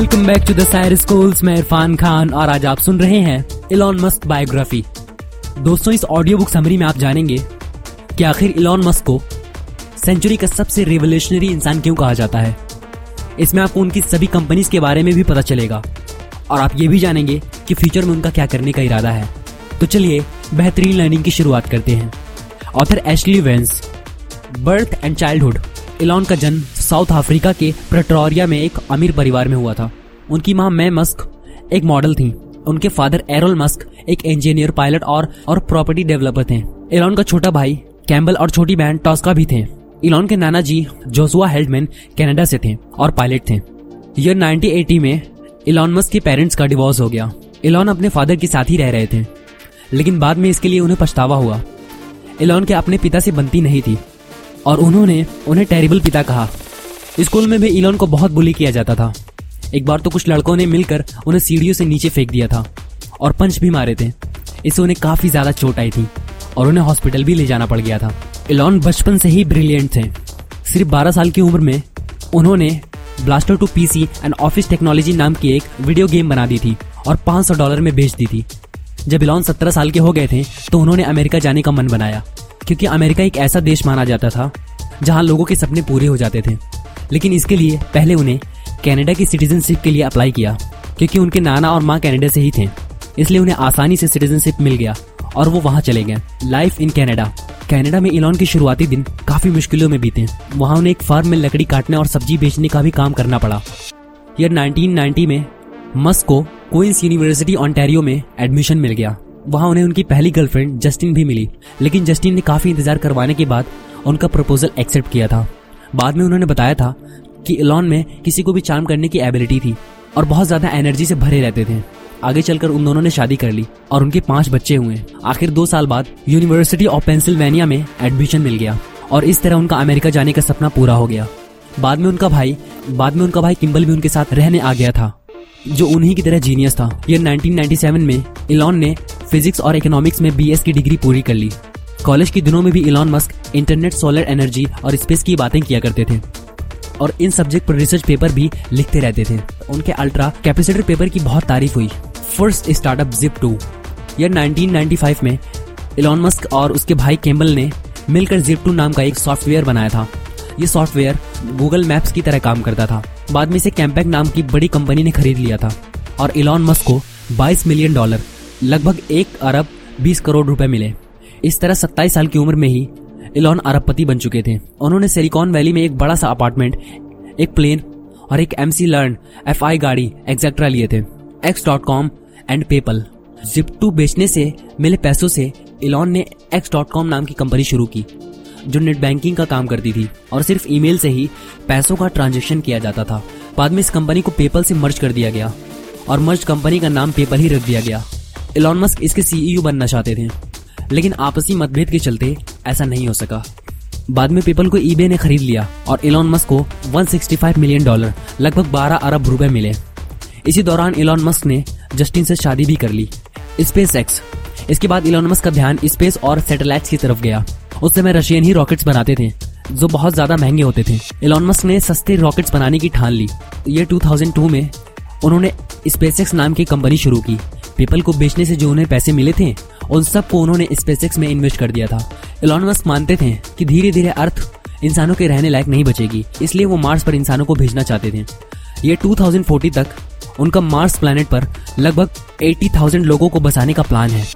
Welcome back to the सायर schools मैं इरफान खान और आज आप सुन रहे हैं इलॉन मस्क बायोग्राफी दोस्तों, इस ऑडियो बुक समरी में आप जानेंगे कि आखिर इलॉन मस्क को सेंचुरी का सबसे रिवोल्यूशनरी इंसान क्यों कहा जाता है। इसमें आपको उनकी सभी कंपनीज़ के बारे में भी पता चलेगा और आप ये भी जानेंगे कि फ्यूचर में उनका क्या करने का इरादा है। तो चलिए बेहतरीन लर्निंग की शुरुआत करते हैं। Author Ashlee Vance birth and childhood Elon का जन्म साउथ अफ्रीका के प्रटोरिया में एक अमीर परिवार में हुआ था। उनकी माँ मै मस्क एक मॉडल थी। उनके फादर एरोल मस्क एक इंजीनियर, पायलट और और प्रॉपर्टी डेवलपर थे। इलॉन का छोटा भाई कैम्बल और छोटी बहन टॉस्का भी थे। इलॉन के नाना जी जोसुआ हेल्डमैन कनाडा से थे और पायलट थे। ईयर 1980 में इलॉन मस्क के पेरेंट्स का डिवोर्स हो गया। इलॉन अपने फादर के साथ ही रह रहे थे। लेकिन बाद में इसके लिए उन्हें पछतावा हुआ। इलॉन के अपने पिता से बनती नहीं थी। और उन्होंने उन्हें टेरिबल पिता कहा। स्कूल में भी इलॉन को बहुत बुली किया जाता था। एक बार तो कुछ लड़कों ने मिलकर उन्हें सीढ़ियों से नीचे फेंक दिया था और पंच भी मारे थे। इससे उन्हें काफ़ी ज़्यादा चोट आई थी और उन्हें हॉस्पिटल भी ले जाना पड़ गया था। इलॉन बचपन से ही ब्रिलियंट थे। सिर्फ़ 12 साल की उम्र में उन्होंने Blastar to PC and office technology नाम की एक वीडियो गेम बना दी थी और 500 डॉलर में बेच दी थी। जब इलॉन 17 साल के हो गए थे तो उन्होंने अमेरिका जाने का मन बनाया, क्योंकि अमेरिका एक ऐसा देश माना जाता था, जहाँ लोगों के सपने पूरे हो जाते थे। लेकिन इसके लिए पहले उन्हें कनाडा की सिटीजनशिप के लिए अप्लाई किया, क्योंकि उनके नाना और माँ कनाडा से ही थे। इसलिए उन्हें आसानी से सिटीजनशिप मिल गया और वो वहाँ चले गए। लाइफ इन कनाडा कनाडा में इलॉन के शुरुआती दिन काफ़ी मुश्किलों में बीते। वहाँ उन्हें एक फार्म में लकड़ी काटने और सब्ज़ी बेचने का भी काम करना पड़ा। ईयर 1990 में मस्क को क्वींस यूनिवर्सिटी ऑन्टेरियो में एडमिशन मिल गया। वहाँ उन्हें उनकी पहली गर्लफ्रेंड जस्टिन भी मिली। लेकिन जस्टिन ने काफ़ी इंतज़ार करवाने के बाद उनका प्रपोजल एक्सेप्ट किया था। बाद में उन्होंने बताया था कि इलॉन में किसी को भी चार्म करने की एबिलिटी थी और बहुत ज़्यादा एनर्जी से भरे रहते थे। आगे चलकर उन दोनों ने शादी कर ली और उनके पाँच बच्चे हुए। आखिर दो साल बाद यूनिवर्सिटी ऑफ़ पेंसिल्वेनिया में एडमिशन मिल गया और इस तरह उनका अमेरिका जाने का सपना पूरा हो गया। बाद में उनका भाई, बाद में उनका भाई किम्बल भी उनके साथ रहने आ गया था, जो उन्हीं की तरह जीनियस था। ये 1997 में इलॉन ने फिजिक्स और इकोनॉमिक्स में बीएस की डिग्री पूरी कर ली। कॉलेज के दिनों में भी Elon Musk internet solar energy और स्पेस की बातें किया करते थे। और इन सब्जेक्ट पर रिसर्च पेपर भी लिखते रहते थे। उनके अल्ट्रा कैपेसिटर पेपर की बहुत तारीफ़ हुई। First startup Zip two year 1995 में इलॉन मस्क और उसके भाई केम्बल ने मिलकर जिप टू नाम का एक सॉफ्टवेयर बनाया था। ये सॉफ्टवेयर गूगल मैप्स की तरह काम करता था। बाद में इसे कैम्पैक नाम की बड़ी कंपनी ने खरीद लिया था। और इलॉन मस्क को 22 मिलियन डॉलर लगभग एक अरब 20 करोड़ रुपए मिले। इस तरह 27 साल की उम्र में ही इलॉन अरबपति बन चुके थे। उन्होंने सिलिकॉन वैली में एक बड़ा सा अपार्टमेंट, एक प्लेन और एक एमसी लर्न एफ़ आई गाड़ी एक्सेट्रा लिए थे। X dot com and PayPal Zip two बेचने से, मिले पैसों से इलॉन ने एक्स डॉट कॉम नाम की कंपनी शुरू की, जो नेट बैंकिंग का काम करती थी और सिर्फ़ ईमेल से ही पैसों का ट्रांजेक्शन किया जाता था। बाद में इस कंपनी को पेपल से मर्ज कर दिया गया और मर्ज कंपनी का नाम पेपल ही रख दिया गया। इलॉन मस्क इसके सीईओ बनना चाहते थे। लेकिन आपसी मतभेद के चलते ऐसा नहीं हो सका। बाद में पेपल को ईबे ने खरीद लिया और इलॉन मस्क को 165 मिलियन डॉलर लगभग 12 अरब रुपए मिले। इसी दौरान इलॉन मस्क ने जस्टिन से शादी भी कर ली स्पेस एक्स इसके बाद इलॉन मस्क का ध्यान स्पेस और सैटेलाइट्स की तरफ़ गया। उस समय रशियन ही रॉकेट्स बनाते थे, जो बहुत ज़्यादा महँगे होते थे। इलॉन मस्क ने सस्ते रॉकेट्स बनाने की ठान ली। ये 2002 में उन्होंने स्पेसएक्स नाम की कंपनी शुरू की। पीपल को बेचने से जो उन्हें पैसे मिले थे उन सबको उन्होंने स्पेसएक्स में इन्वेस्ट कर दिया था। इलॉन मस्क मानते थे कि धीरे धीरे अर्थ इंसानों के रहने लायक नहीं बचेगी इसलिए वो मार्स पर इंसानों को भेजना चाहते थे। ये 2040 तक उनका मार्स प्लैनेट पर लगभग 80,000 लोगों को बसाने का प्लान है।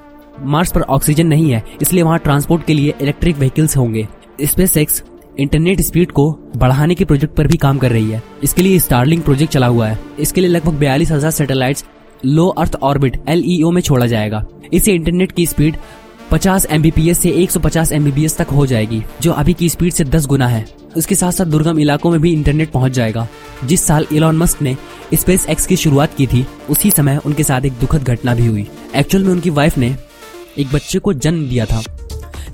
मार्स पर ऑक्सीजन नहीं है इसलिए वहाँ ट्रांसपोर्ट के लिए इलेक्ट्रिक व्हीकल्स होंगे। स्पेस एक्स इंटरनेट स्पीड को बढ़ाने के प्रोजेक्ट पर भी काम कर रही है। इसके लिए स्टारलिंग प्रोजेक्ट चला हुआ है। इसके लिए लगभग बयालीस हज़ार satellite low earth orbit LEO में छोड़ा जाएगा। इसे इंटरनेट की स्पीड 50 एमबीपीएस से 150 एमबीपीएस तक हो जाएगी, जो अभी की स्पीड से 10 गुना है। उसके साथ साथ दुर्गम इलाकों में भी इंटरनेट पहुँच जाएगा। जिस साल इलॉन मस्क ने स्पेस एक्स की शुरुआत की थी, उसी समय उनके साथ एक दुखद घटना भी हुई। एक्चुअल में उनकी वाइफ ने एक बच्चे को जन्म दिया था।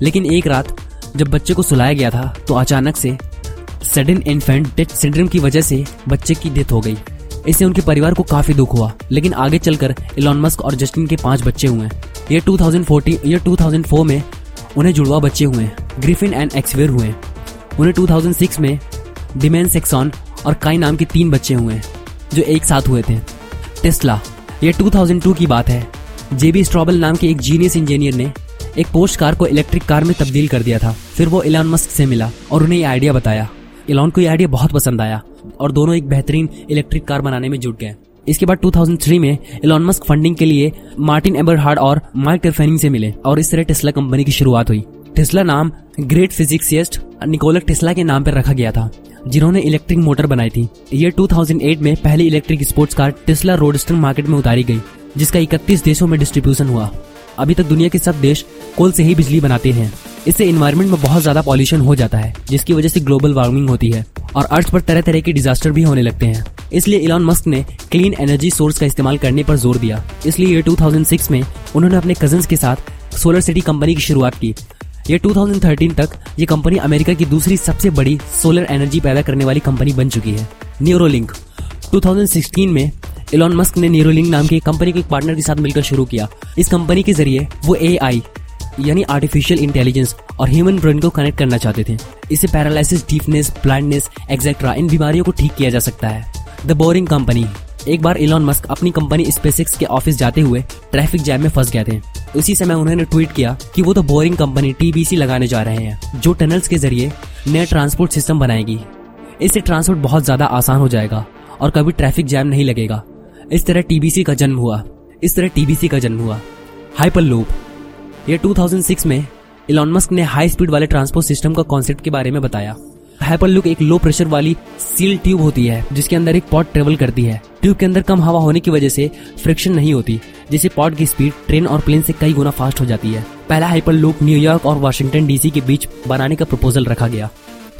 लेकिन एक रात जब बच्चे को सुलाया गया था तो अचानक से सडन इन्फेंट डेथ सिंड्रोम की वजह से बच्चे की डेथ हो गई। इससे उनके परिवार को काफ़ी दुख हुआ। लेकिन आगे चलकर इलॉन मस्क और जस्टिन के पाँच बच्चे हुए ये 2014 ये 2004 में उन्हें जुड़वा बच्चे हुए ग्रिफिन एंड एक्सवेर हुए उन्हें 2006 में डिमेन सेक्सॉन और काई नाम के तीन बच्चे हुए जो एक साथ हुए थे। टेस्ला ये 2002 की बात है। जेबी स्ट्रॉबल नाम के एक जीनियस इंजीनियर ने एक पोस्ट कार को इलेक्ट्रिक कार में तब्दील कर दिया था। फिर वो इलॉन मस्क से मिला और उन्हें ये आइडिया बताया। इलॉन को ये आइडिया बहुत पसंद आया। और दोनों एक बेहतरीन इलेक्ट्रिक कार बनाने में जुट गए। इसके बाद 2003 में इलॉन मस्क फंडिंग के लिए मार्टिन एबरहार्ड और माइक टेफेनिंग से मिले और इस तरह टेस्ला कंपनी की शुरुआत हुई। टेस्ला नाम ग्रेट फिजिक्सिस्ट निकोला टेस्ला के नाम पर रखा गया था, जिन्होंने इलेक्ट्रिक मोटर बनाई थी। ये 2008 में पहली electric sports car Tesla Roadster market में उतारी गई, जिसका 31 देशों में डिस्ट्रीब्यूशन हुआ। अभी तक दुनिया के सब देश कोल से ही बिजली बनाते हैं। इससे इन्वायरमेंट में बहुत ज़्यादा पॉल्यूशन हो जाता है, जिसकी वजह से ग्लोबल वार्मिंग होती है और अर्थ पर तरह तरह के डिजास्टर भी होने लगते हैं। इसलिए इलॉन मस्क ने क्लीन एनर्जी सोर्स का इस्तेमाल करने पर ज़ोर दिया। इसलिए ये 2006 में उन्होंने अपने कजन्स के साथ सोलर सिटी कंपनी की शुरुआत की। ये 2013 तक ये कंपनी अमेरिका की दूसरी सबसे बड़ी सोलर एनर्जी पैदा करने वाली कंपनी बन चुकी है। न्यूरोलिंक 2016 में इलॉन मस्क ने न्यूरोलिंक नाम की कंपनी के एक पार्टनर के साथ मिलकर शुरू किया। इस कंपनी के ज़रिए वो एआई यानी आर्टिफिशियल इंटेलिजेंस और ह्यूमन ब्रेन को कनेक्ट करना चाहते थे। इसे पैरालिसिस डीफनेस ब्लाइंडनेस एक्सेट्रा इन बीमारियों को ठीक किया जा सकता है। द बोरिंग कंपनी एक बार इलॉन मस्क अपनी कंपनी स्पेसिक्स के ऑफ़िस जाते हुए ट्रैफ़िक जैम में फंस गए थे। उसी समय उन्होंने ट्वीट किया कि वो तो बोरिंग कंपनी टीबीसी लगाने जा रहे हैं, जो टनल्स के ज़रिए नया ट्रांसपोर्ट सिस्टम बनाएगी। इससे ट्रांसपोर्ट बहुत ज़्यादा आसान हो जाएगा और कभी ट्रैफ़िक जैम नहीं लगेगा। इस तरह टीबीसी का जन्म हुआ। इस तरह टीबीसी का जन्म हुआ। हाइपर लूप ये 2006 में इलॉन मस्क ने हाई स्पीड वाले ट्रांसपोर्ट सिस्टम का कॉन्सेप्ट के बारे में बताया। हाइपरलुक एक लो प्रेशर वाली सील ट्यूब होती है, जिसके अंदर एक पॉट ट्रेवल करती है। ट्यूब के अंदर कम हवा होने की वजह से फ्रिक्शन नहीं होती, जिससे पॉट की स्पीड ट्रेन और प्लेन से कई गुना फास्ट हो जाती है। पहला हाइपर हाइपरलूप न्यूयॉर्क और वाशिंगटन डीसी के बीच बनाने का प्रपोजल रखा गया।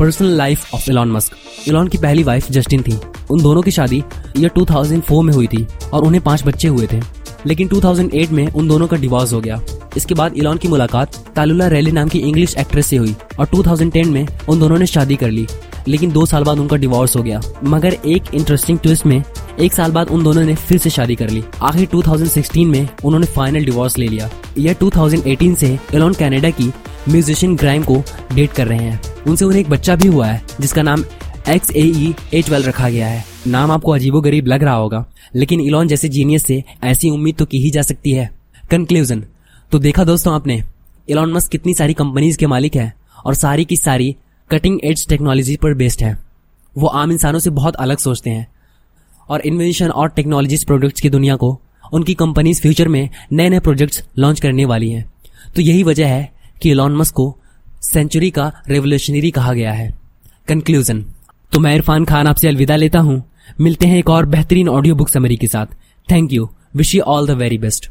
Personal life of Elon Musk Elon की पहली वाइफ जस्टिन थी। उन दोनों की शादी ईयर 2004 में हुई थी और उन्हें पाँच बच्चे हुए थे। लेकिन 2008 में उन दोनों का डिवोर्स हो गया। इसके बाद इलॉन की मुलाकात तालुला रैली नाम की इंग्लिश एक्ट्रेस से हुई और 2010 में उन दोनों ने शादी कर ली। लेकिन दो साल बाद उनका डिवोर्स हो गया। मगर एक इंटरेस्टिंग ट्विस्ट में एक साल बाद उन दोनों ने फिर से शादी कर ली। आखिर 2016 में उन्होंने फाइनल डिवोर्स ले लिया। यह 2018 से इलॉन कनाडा की म्यूजिशियन ग्राइम को डेट कर रहे हैं। उनसे उन्हें एक बच्चा भी हुआ है, जिसका नाम एक्स ए ई वेल रखा गया है। नाम आपको अजीबो गरीब लग रहा होगा, लेकिन इलॉन जैसे जीनियस से ऐसी उम्मीद तो की ही जा सकती है। कंक्लूजन तो देखा दोस्तों आपने इलॉन मस्क कितनी सारी कंपनीज़ के मालिक है और सारी की सारी कटिंग एज टेक्नोलॉजी पर बेस्ड है। वो आम इंसानों से बहुत अलग सोचते हैं। और इन्वेंशन और टेक्नोलॉजीज़ प्रोडक्ट्स की दुनिया को, उनकी कंपनीज़ फ्यूचर में नए नए प्रोजेक्ट्स लॉन्च करने वाली हैं। तो यही वजह है कि इलॉन मस्क को सेंचुरी का रेवोल्यूशनरी कहा गया है। कंक्लूजन तो मैं इरफान खान आपसे अलविदा लेता हूँ। मिलते हैं एक और बेहतरीन ऑडियो बुक समरी के साथ। Thank you wish you all the very best